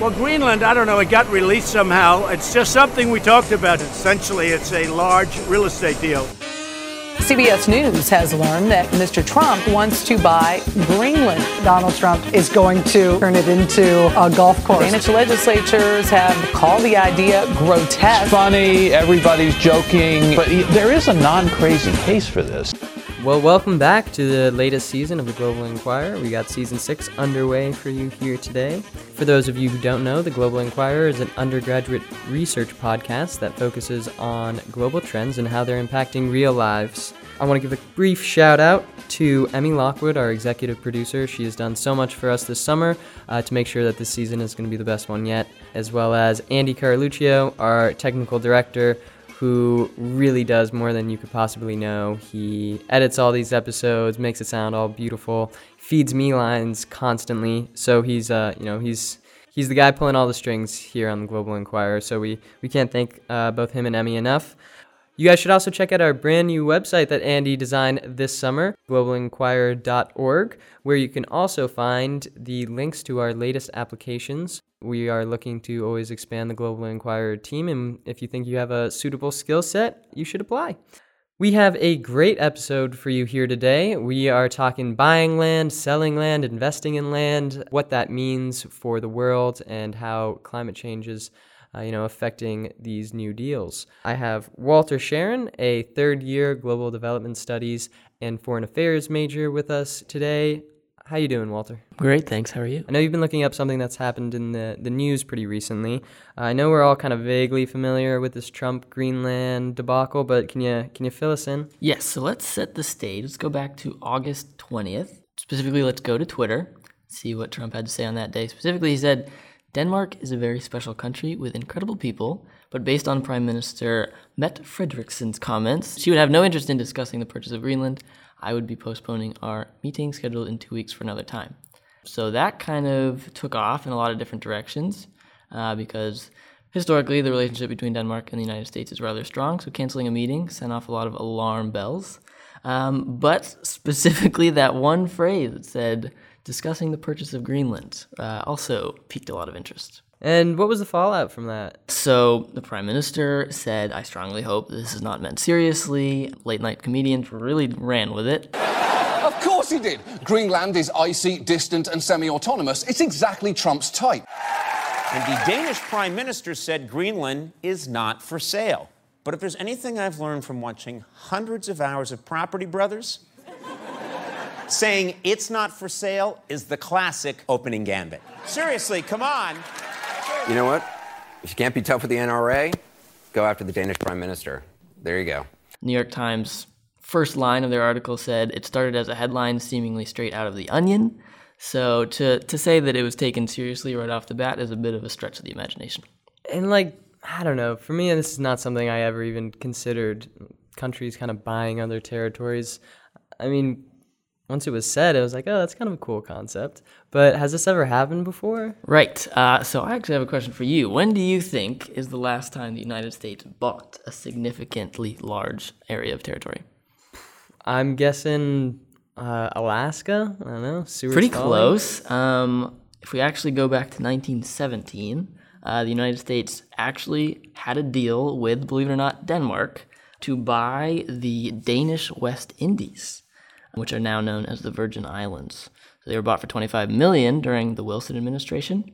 Well, Greenland, I don't know, it got released somehow. It's just something we talked about. Essentially, it's a large real estate deal. CBS News has learned that Mr. Trump wants to buy Greenland. Donald Trump is going to turn it into a golf course. Danish legislatures have called the idea grotesque. Funny, everybody's joking, but there is a non crazy case for this. Well, welcome back to the latest season of the Global Inquirer. We got season six underway for you here today. For those of you who don't know, the Global Inquirer is an undergraduate research podcast that focuses on global trends and how they're impacting real lives. I want to give a brief shout out to Emmy Lockwood, our executive producer. She has done so much for us this summer uh, to make sure that this season is going to be the best one yet, as well as Andy Carluccio, our technical director who really does more than you could possibly know. He edits all these episodes, makes it sound all beautiful, feeds me lines constantly. So he's uh, you know, he's he's the guy pulling all the strings here on the Global Inquirer. So we we can't thank uh, both him and Emmy enough. You guys should also check out our brand new website that Andy designed this summer, globalinquirer.org, where you can also find the links to our latest applications. We are looking to always expand the Global Inquirer team, and if you think you have a suitable skill set, you should apply. We have a great episode for you here today. We are talking buying land, selling land, investing in land, what that means for the world, and how climate change is uh, you know, affecting these new deals. I have Walter Sharon, a third year global development studies and foreign affairs major with us today. How you doing, Walter? Great, thanks. How are you? I know you've been looking up something that's happened in the, the news pretty recently. Uh, I know we're all kind of vaguely familiar with this Trump Greenland debacle, but can you can you fill us in? Yes. So let's set the stage. Let's go back to August twentieth. Specifically, let's go to Twitter, see what Trump had to say on that day. Specifically, he said Denmark is a very special country with incredible people, but based on Prime Minister Mette Frederiksen's comments, she would have no interest in discussing the purchase of Greenland. I would be postponing our meeting scheduled in two weeks for another time. So that kind of took off in a lot of different directions uh, because historically the relationship between Denmark and the United States is rather strong. So canceling a meeting sent off a lot of alarm bells. Um, but specifically, that one phrase that said, discussing the purchase of Greenland uh, also piqued a lot of interest. And what was the fallout from that? So the prime minister said, I strongly hope this is not meant seriously. Late night comedians really ran with it. Of course he did. Greenland is icy, distant, and semi autonomous. It's exactly Trump's type. And the Danish prime minister said Greenland is not for sale. But if there's anything I've learned from watching hundreds of hours of Property Brothers, saying it's not for sale is the classic opening gambit. Seriously, come on. You know what? If you can't be tough with the NRA, go after the Danish prime minister. There you go. New York Times first line of their article said it started as a headline seemingly straight out of the onion. So to to say that it was taken seriously right off the bat is a bit of a stretch of the imagination. And like I don't know, for me this is not something I ever even considered countries kind of buying other territories. I mean, once it was said, it was like, oh, that's kind of a cool concept. But has this ever happened before? Right. Uh, so I actually have a question for you. When do you think is the last time the United States bought a significantly large area of territory? I'm guessing uh, Alaska. I don't know. Pretty Falling. close. Um, if we actually go back to 1917, uh, the United States actually had a deal with, believe it or not, Denmark to buy the Danish West Indies which are now known as the Virgin Islands. So they were bought for 25 million during the Wilson administration.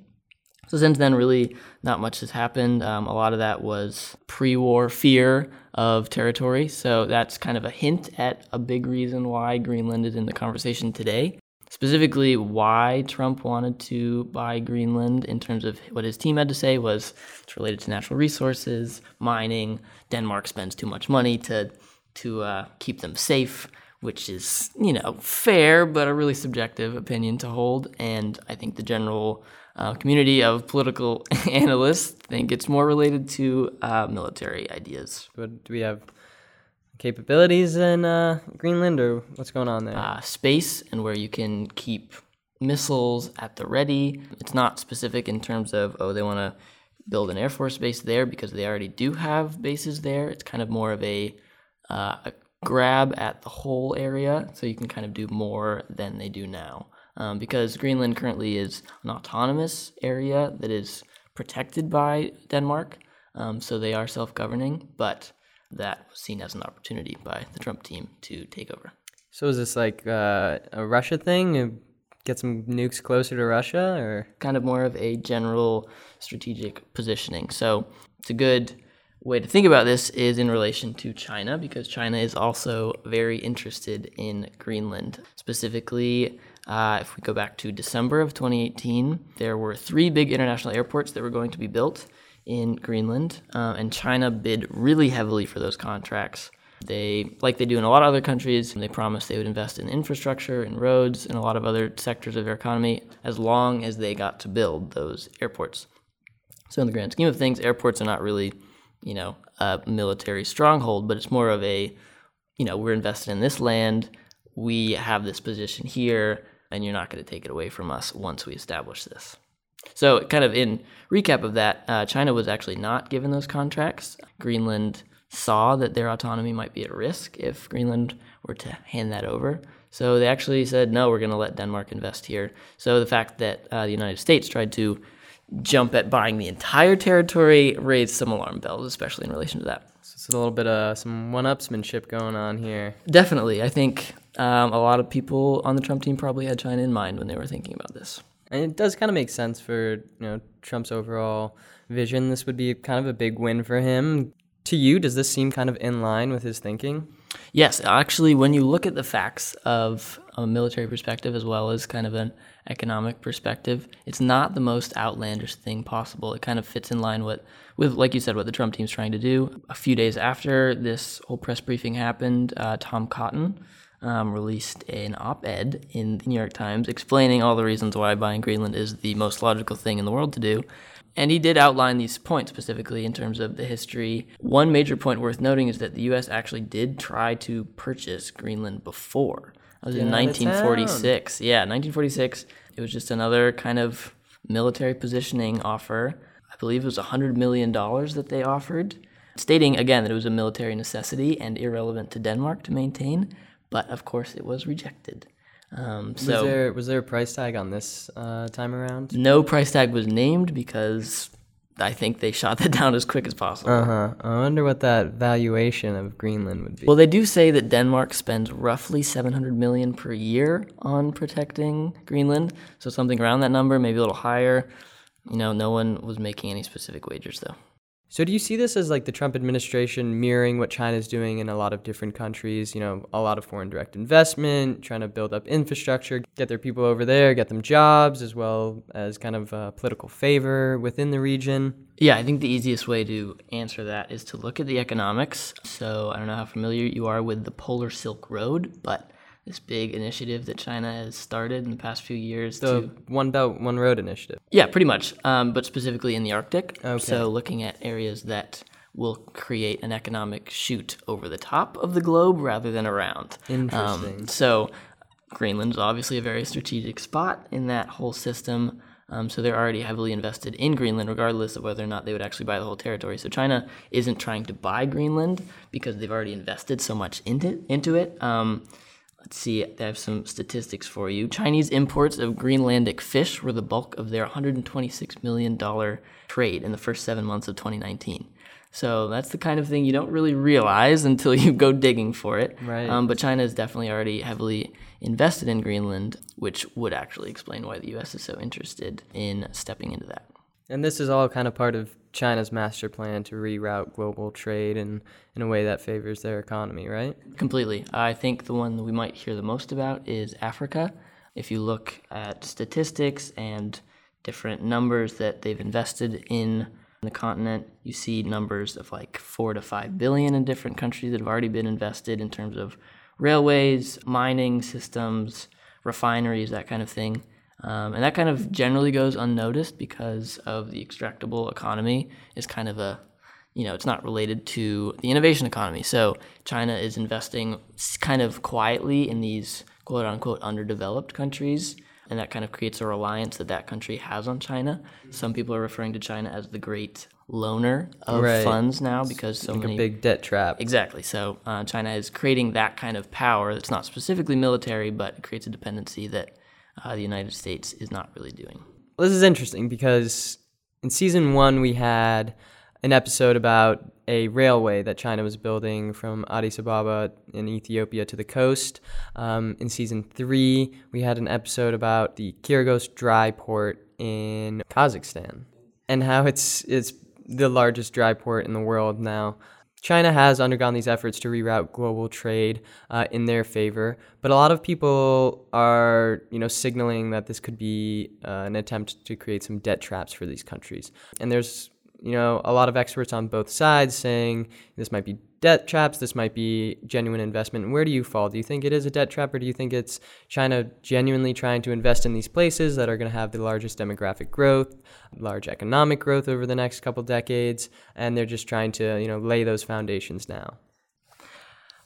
So since then, really not much has happened. Um, a lot of that was pre-war fear of territory. So that's kind of a hint at a big reason why Greenland is in the conversation today. Specifically, why Trump wanted to buy Greenland in terms of what his team had to say was it's related to natural resources, mining. Denmark spends too much money to to uh, keep them safe which is, you know, fair, but a really subjective opinion to hold. And I think the general uh, community of political analysts think it's more related to uh, military ideas. But do we have capabilities in uh, Greenland, or what's going on there? Uh, space and where you can keep missiles at the ready. It's not specific in terms of, oh, they want to build an Air Force base there because they already do have bases there. It's kind of more of a, uh, a grab at the whole area so you can kind of do more than they do now. um, because Greenland currently is an autonomous area that is protected by Denmark. Um, so they are self governing, but that was seen as an opportunity by the Trump team to take over. So is this like uh, a Russia thing? Get some nukes closer to Russia, or kind of more of a general strategic positioning. So it's a good way to think about this is in relation to China because China is also very interested in Greenland. Specifically, uh, if we go back to December of 2018, there were three big international airports that were going to be built in Greenland, uh, and China bid really heavily for those contracts. They, like they do in a lot of other countries, they promised they would invest in infrastructure, in roads, and a lot of other sectors of their economy as long as they got to build those airports. So, in the grand scheme of things, airports are not really, you know, a military stronghold, but it's more of a, you know, we're invested in this land, we have this position here, and you're not going to take it away from us once we establish this. So, kind of in recap of that, uh, China was actually not given those contracts. Greenland saw that their autonomy might be at risk if Greenland were to hand that over. So they actually said, no, we're going to let Denmark invest here. So the fact that uh, the United States tried to jump at buying the entire territory raised some alarm bells, especially in relation to that. So it's a little bit of some one-upsmanship going on here. Definitely, I think um, a lot of people on the Trump team probably had China in mind when they were thinking about this. And it does kind of make sense for you know Trump's overall vision. This would be kind of a big win for him. To you, does this seem kind of in line with his thinking? Yes, actually, when you look at the facts of a military perspective as well as kind of an economic perspective, it's not the most outlandish thing possible. It kind of fits in line with, with like you said, what the Trump team's trying to do. A few days after this whole press briefing happened, uh, Tom Cotton um, released an op-ed in the New York Times explaining all the reasons why buying Greenland is the most logical thing in the world to do. And he did outline these points specifically in terms of the history. One major point worth noting is that the U.S. actually did try to purchase Greenland before. That was Get in 1946. Yeah, 1946. It was just another kind of military positioning offer. I believe it was $100 million that they offered, stating again that it was a military necessity and irrelevant to Denmark to maintain. But of course, it was rejected. Um, so was there was there a price tag on this uh, time around? no price tag was named because I think they shot that down as quick as possible. Uh huh. I wonder what that valuation of Greenland would be. Well, they do say that Denmark spends roughly 700 million per year on protecting Greenland, so something around that number, maybe a little higher. You know, no one was making any specific wagers though. So do you see this as like the Trump administration mirroring what China's doing in a lot of different countries? You know, a lot of foreign direct investment, trying to build up infrastructure, get their people over there, get them jobs, as well as kind of uh, political favor within the region. Yeah, I think the easiest way to answer that is to look at the economics. So I don't know how familiar you are with the Polar Silk Road, but this big initiative that China has started in the past few years The to One Belt, One Road initiative. Yeah, pretty much, um, but specifically in the Arctic. Okay. So looking at areas that will create an economic shoot over the top of the globe rather than around. Interesting. Um, so Greenland's obviously a very strategic spot in that whole system. Um, so they're already heavily invested in Greenland, regardless of whether or not they would actually buy the whole territory. So China isn't trying to buy Greenland because they've already invested so much into into it. Um, Let's see, I have some statistics for you. Chinese imports of Greenlandic fish were the bulk of their $126 million trade in the first seven months of 2019. So that's the kind of thing you don't really realize until you go digging for it. Right. Um, but China is definitely already heavily invested in Greenland, which would actually explain why the U.S. is so interested in stepping into that. And this is all kind of part of China's master plan to reroute global trade in, in a way that favors their economy, right? Completely. I think the one we might hear the most about is Africa. If you look at statistics and different numbers that they've invested in the continent, you see numbers of like four to five billion in different countries that have already been invested in terms of railways, mining systems, refineries, that kind of thing. Um, and that kind of generally goes unnoticed because of the extractable economy is kind of a you know, it's not related to the innovation economy. So China is investing kind of quietly in these quote unquote underdeveloped countries, and that kind of creates a reliance that that country has on China. Some people are referring to China as the great loaner of Right. funds now because so like many a big debt trap. Exactly. So uh, China is creating that kind of power that's not specifically military, but it creates a dependency that uh, the United States is not really doing. Well, this is interesting because in season one, we had an episode about a railway that China was building from Addis Ababa in Ethiopia to the coast. Um, in season three, we had an episode about the Khorgos dry port in Kazakhstan and how it's it's the largest dry port in the world now. China has undergone these efforts to reroute global trade uh, in their favor, but a lot of people are, you know, signaling that this could be uh, an attempt to create some debt traps for these countries. And there's you know, a lot of experts on both sides saying this might be debt traps, this might be genuine investment. Where do you fall? Do you think it is a debt trap, or do you think it's China genuinely trying to invest in these places that are going to have the largest demographic growth, large economic growth over the next couple decades, and they're just trying to, you know, lay those foundations now?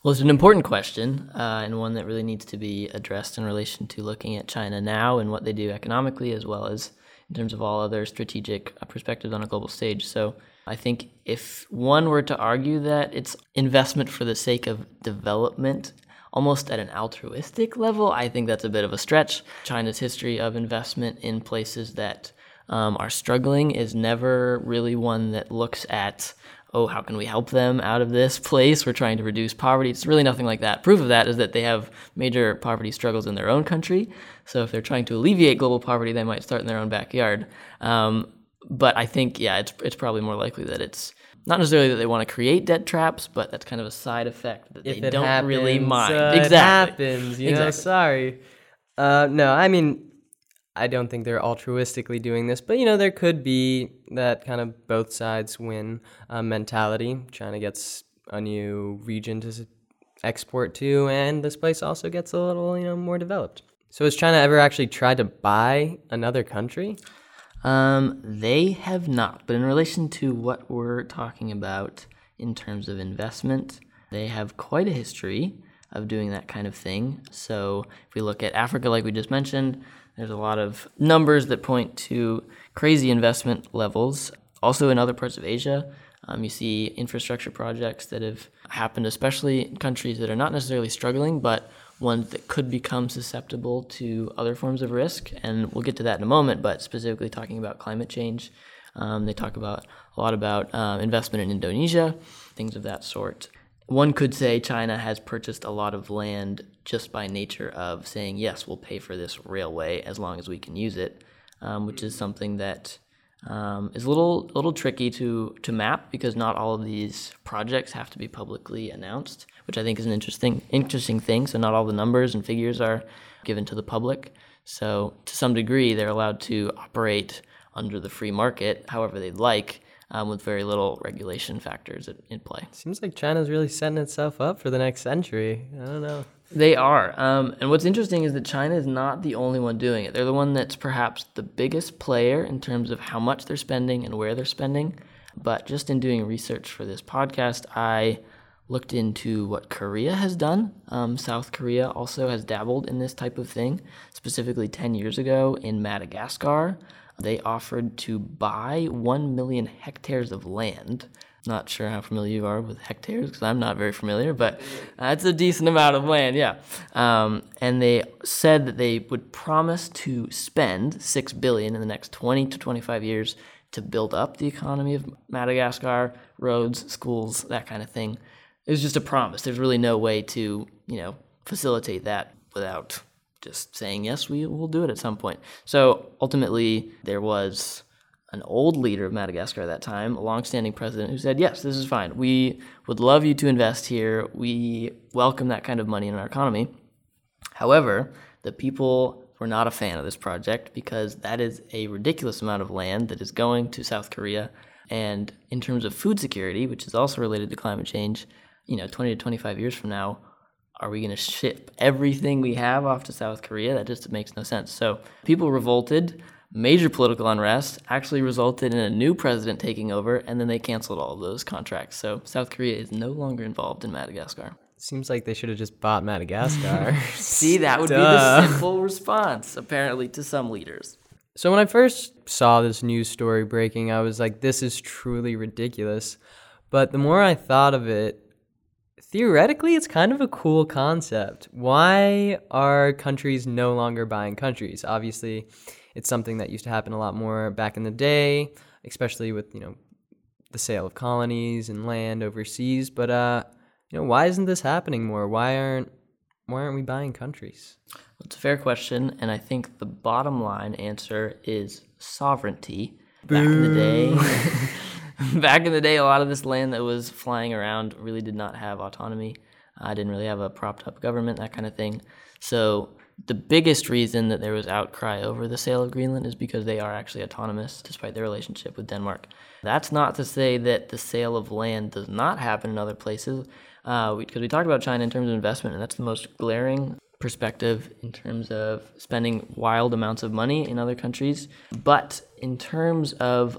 Well, it's an important question, uh, and one that really needs to be addressed in relation to looking at China now and what they do economically, as well as in terms of all other strategic uh, perspectives on a global stage. So I think if one were to argue that it's investment for the sake of development, almost at an altruistic level, I think that's a bit of a stretch. China's history of investment in places that um, are struggling is never really one that looks at oh, how can we help them out of this place? We're trying to reduce poverty. It's really nothing like that. Proof of that is that they have major poverty struggles in their own country. So if they're trying to alleviate global poverty, they might start in their own backyard. Um, but I think, yeah, it's it's probably more likely that it's not necessarily that they want to create debt traps, but that's kind of a side effect that if they don't happens, really mind. Uh, exactly. It happens, you exactly. know. Sorry. Uh, no, I mean, I don't think they're altruistically doing this, but you know, there could be that kind of both sides win uh, mentality. China gets a new region to export to, and this place also gets a little, you know, more developed. So, has China ever actually tried to buy another country? Um, they have not. But in relation to what we're talking about in terms of investment, they have quite a history of doing that kind of thing. So, if we look at Africa, like we just mentioned, there's a lot of numbers that point to crazy investment levels. Also, in other parts of Asia, um, you see infrastructure projects that have happened, especially in countries that are not necessarily struggling, but ones that could become susceptible to other forms of risk. And we'll get to that in a moment, but specifically talking about climate change. Um, they talk about a lot about uh, investment in Indonesia, things of that sort. One could say China has purchased a lot of land just by nature of saying, yes, we'll pay for this railway as long as we can use it, um, which is something that um, is a little, little tricky to, to map because not all of these projects have to be publicly announced, which I think is an interesting, interesting thing. So, not all the numbers and figures are given to the public. So, to some degree, they're allowed to operate under the free market however they'd like um, with very little regulation factors in play. Seems like China's really setting itself up for the next century. I don't know. They are. Um, and what's interesting is that China is not the only one doing it. They're the one that's perhaps the biggest player in terms of how much they're spending and where they're spending. But just in doing research for this podcast, I looked into what Korea has done. Um, South Korea also has dabbled in this type of thing, specifically 10 years ago in Madagascar they offered to buy 1 million hectares of land. Not sure how familiar you are with hectares because I'm not very familiar, but that's a decent amount of land, yeah. Um, and they said that they would promise to spend six billion in the next 20 to 25 years to build up the economy of Madagascar, roads, schools, that kind of thing. It was just a promise. There's really no way to, you know, facilitate that without just saying yes, we will do it at some point. So ultimately, there was an old leader of Madagascar at that time, a longstanding president, who said, "Yes, this is fine. We would love you to invest here. We welcome that kind of money in our economy." However, the people were not a fan of this project because that is a ridiculous amount of land that is going to South Korea. And in terms of food security, which is also related to climate change, you know, 20 to 25 years from now, are we going to ship everything we have off to South Korea? That just makes no sense. So people revolted. Major political unrest actually resulted in a new president taking over, and then they canceled all of those contracts. So South Korea is no longer involved in Madagascar. Seems like they should have just bought Madagascar. See, that would Duh. be the simple response, apparently, to some leaders. So when I first saw this news story breaking, I was like, this is truly ridiculous. But the more I thought of it, theoretically, it's kind of a cool concept. Why are countries no longer buying countries? Obviously, it's something that used to happen a lot more back in the day, especially with, you know, the sale of colonies and land overseas. But, uh, you know, why isn't this happening more? Why aren't why aren't we buying countries? It's a fair question, and I think the bottom line answer is sovereignty. Back in the day, back in the day, a lot of this land that was flying around really did not have autonomy. I uh, didn't really have a propped up government, that kind of thing. So the biggest reason that there was outcry over the sale of Greenland is because they are actually autonomous, despite their relationship with Denmark. That's not to say that the sale of land does not happen in other places, because uh, we, we talked about China in terms of investment, and that's the most glaring perspective in terms of spending wild amounts of money in other countries. But in terms of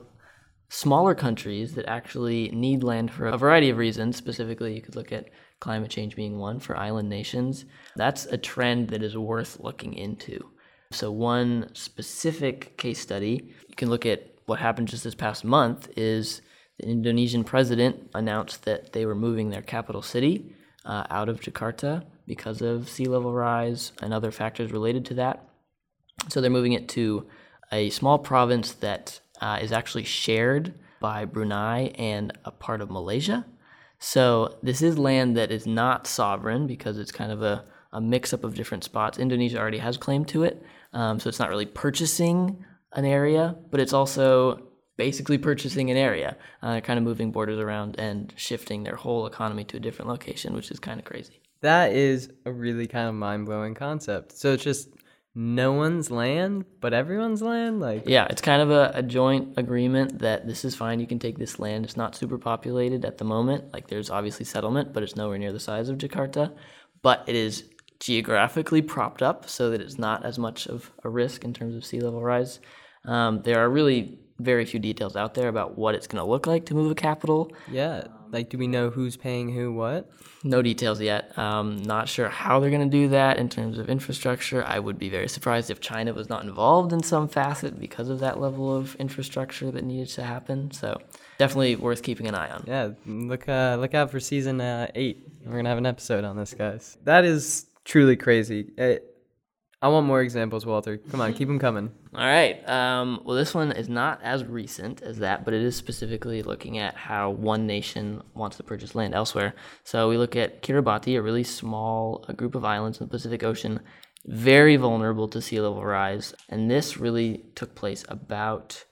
smaller countries that actually need land for a variety of reasons, specifically, you could look at climate change being one for island nations, that's a trend that is worth looking into. So, one specific case study, you can look at what happened just this past month, is the Indonesian president announced that they were moving their capital city uh, out of Jakarta because of sea level rise and other factors related to that. So they're moving it to a small province that uh, is actually shared by Brunei and a part of Malaysia. So this is land that is not sovereign because it's kind of a, a mix up of different spots. Indonesia already has claim to it, um, so it's not really purchasing an area, but it's also basically purchasing an area. Uh, kind of moving borders around and shifting their whole economy to a different location, which is kind of crazy. That is a really kind of mind blowing concept. So it's just no one's land, but everyone's land. Like yeah, it's kind of a, a joint agreement that this is fine. You can take this land. It's not super populated at the moment. Like there's obviously settlement, but it's nowhere near the size of Jakarta. But it is geographically propped up so that it's not as much of a risk in terms of sea level rise. Um, there are really very few details out there about what it's going to look like to move a capital. Yeah. Like, do we know who's paying who what? No details yet. Um, not sure how they're going to do that in terms of infrastructure. I would be very surprised if China was not involved in some facet because of that level of infrastructure that needed to happen. So, definitely worth keeping an eye on. Yeah, look uh, look out for season uh, eight. We're gonna have an episode on this, guys. That is truly crazy. It, I want more examples, Walter. Come on, keep them coming. All right. Um, well, this one is not as recent as that, but it is specifically looking at how one nation wants to purchase land elsewhere. So we look at Kiribati, a really small a group of islands in the Pacific Ocean, very vulnerable to sea level rise. And this really took place about,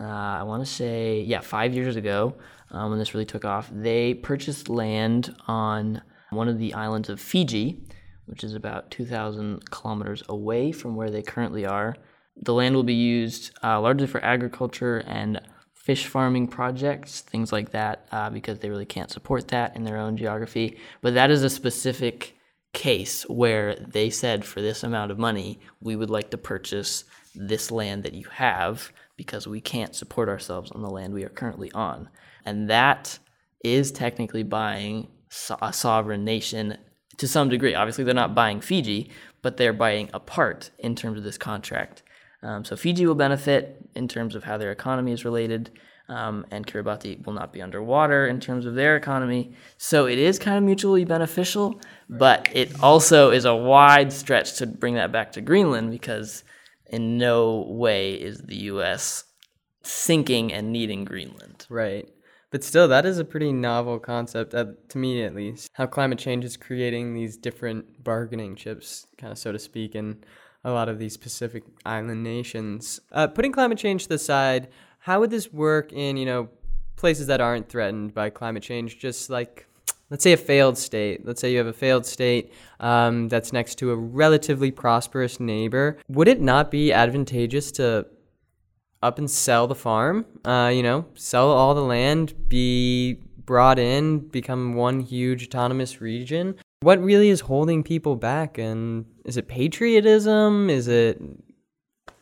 uh, I want to say, yeah, five years ago um, when this really took off. They purchased land on one of the islands of Fiji which is about 2,000 kilometers away from where they currently are. The land will be used uh, largely for agriculture and fish farming projects, things like that, uh, because they really can't support that in their own geography. But that is a specific case where they said, for this amount of money, we would like to purchase this land that you have because we can't support ourselves on the land we are currently on. And that is technically buying a sovereign nation to some degree. Obviously, they're not buying Fiji, but they're buying a part in terms of this contract. Um, so Fiji will benefit in terms of how their economy is related, um, and Kiribati will not be underwater in terms of their economy. So it is kind of mutually beneficial, but it also is a wide stretch to bring that back to Greenland because in no way is the U.S. sinking and needing Greenland. Right. But still, that is a pretty novel concept, uh, to me at least. How climate change is creating these different bargaining chips, kind of so to speak, in a lot of these Pacific Island nations. Uh, putting climate change to the side, how would this work in you know places that aren't threatened by climate change? Just like let's say a failed state. Let's say you have a failed state um, that's next to a relatively prosperous neighbor. Would it not be advantageous to up and sell the farm. Uh, you know, sell all the land, be brought in, become one huge autonomous region. What really is holding people back? And is it patriotism? Is it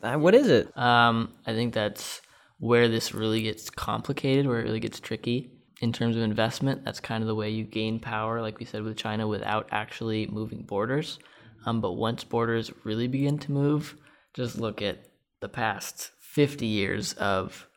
uh, what is it? Um, I think that's where this really gets complicated, where it really gets tricky in terms of investment. That's kind of the way you gain power, like we said with China, without actually moving borders. Um, but once borders really begin to move, just look at the past 50 years of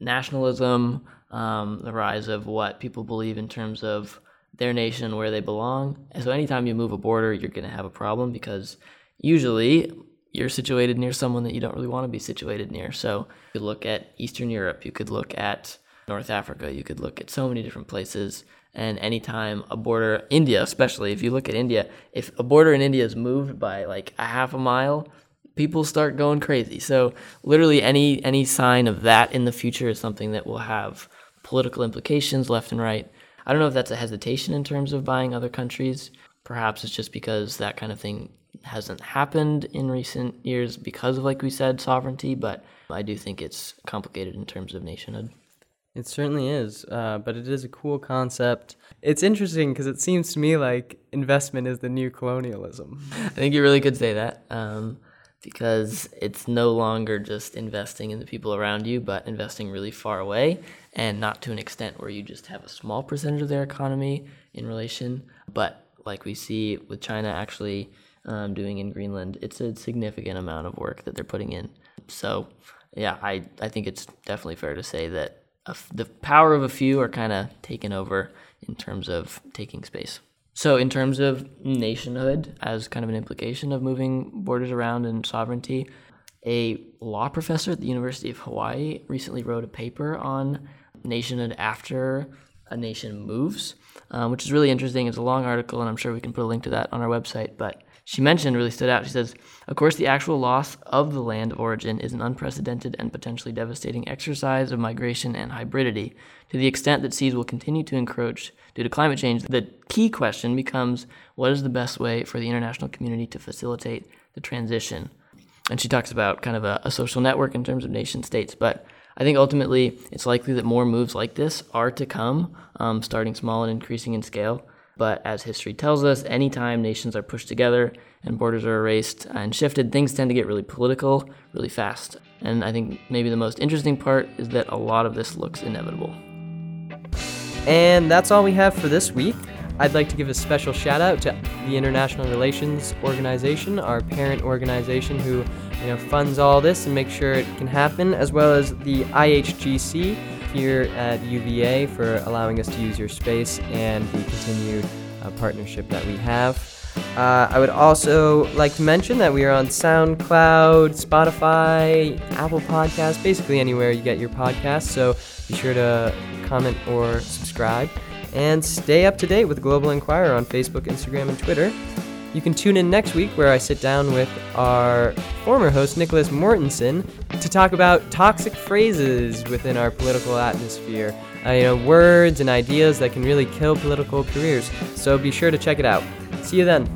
nationalism, um, the rise of what people believe in terms of their nation where they belong. And so anytime you move a border, you're going to have a problem because usually you're situated near someone that you don't really want to be situated near. So you could look at Eastern Europe, you could look at North Africa, you could look at so many different places. And anytime a border, India especially, if you look at India, if a border in India is moved by like a half a mile, people start going crazy. So literally any any sign of that in the future is something that will have political implications left and right. I don't know if that's a hesitation in terms of buying other countries. Perhaps it's just because that kind of thing hasn't happened in recent years because of, like we said, sovereignty. But I do think it's complicated in terms of nationhood. It certainly is, uh, but it is a cool concept. It's interesting because it seems to me like investment is the new colonialism. I think you really could say that um, because it's no longer just investing in the people around you, but investing really far away and not to an extent where you just have a small percentage of their economy in relation. But like we see with China actually um, doing in Greenland, it's a significant amount of work that they're putting in. So, yeah, I, I think it's definitely fair to say that the power of a few are kind of taken over in terms of taking space. So, in terms of nationhood, as kind of an implication of moving borders around and sovereignty, a law professor at the University of Hawaii recently wrote a paper on nationhood after a nation moves, um, which is really interesting. It's a long article, and I'm sure we can put a link to that on our website. But she mentioned really stood out. She says, Of course, the actual loss of the land of origin is an unprecedented and potentially devastating exercise of migration and hybridity. To the extent that seas will continue to encroach due to climate change, the key question becomes what is the best way for the international community to facilitate the transition? And she talks about kind of a, a social network in terms of nation states. But I think ultimately it's likely that more moves like this are to come, um, starting small and increasing in scale. But as history tells us, anytime nations are pushed together and borders are erased and shifted, things tend to get really political really fast. And I think maybe the most interesting part is that a lot of this looks inevitable. And that's all we have for this week. I'd like to give a special shout out to the International Relations Organization, our parent organization who you know funds all this and makes sure it can happen, as well as the IHGC here at UVA for allowing us to use your space and the continued uh, partnership that we have. Uh, I would also like to mention that we are on SoundCloud, Spotify, Apple Podcasts, basically anywhere you get your podcasts. So be sure to comment or subscribe and stay up to date with Global Inquirer on Facebook, Instagram, and Twitter. You can tune in next week where I sit down with our former host, Nicholas Mortensen, to talk about toxic phrases within our political atmosphere. Uh, you know, words and ideas that can really kill political careers. So be sure to check it out. See you then.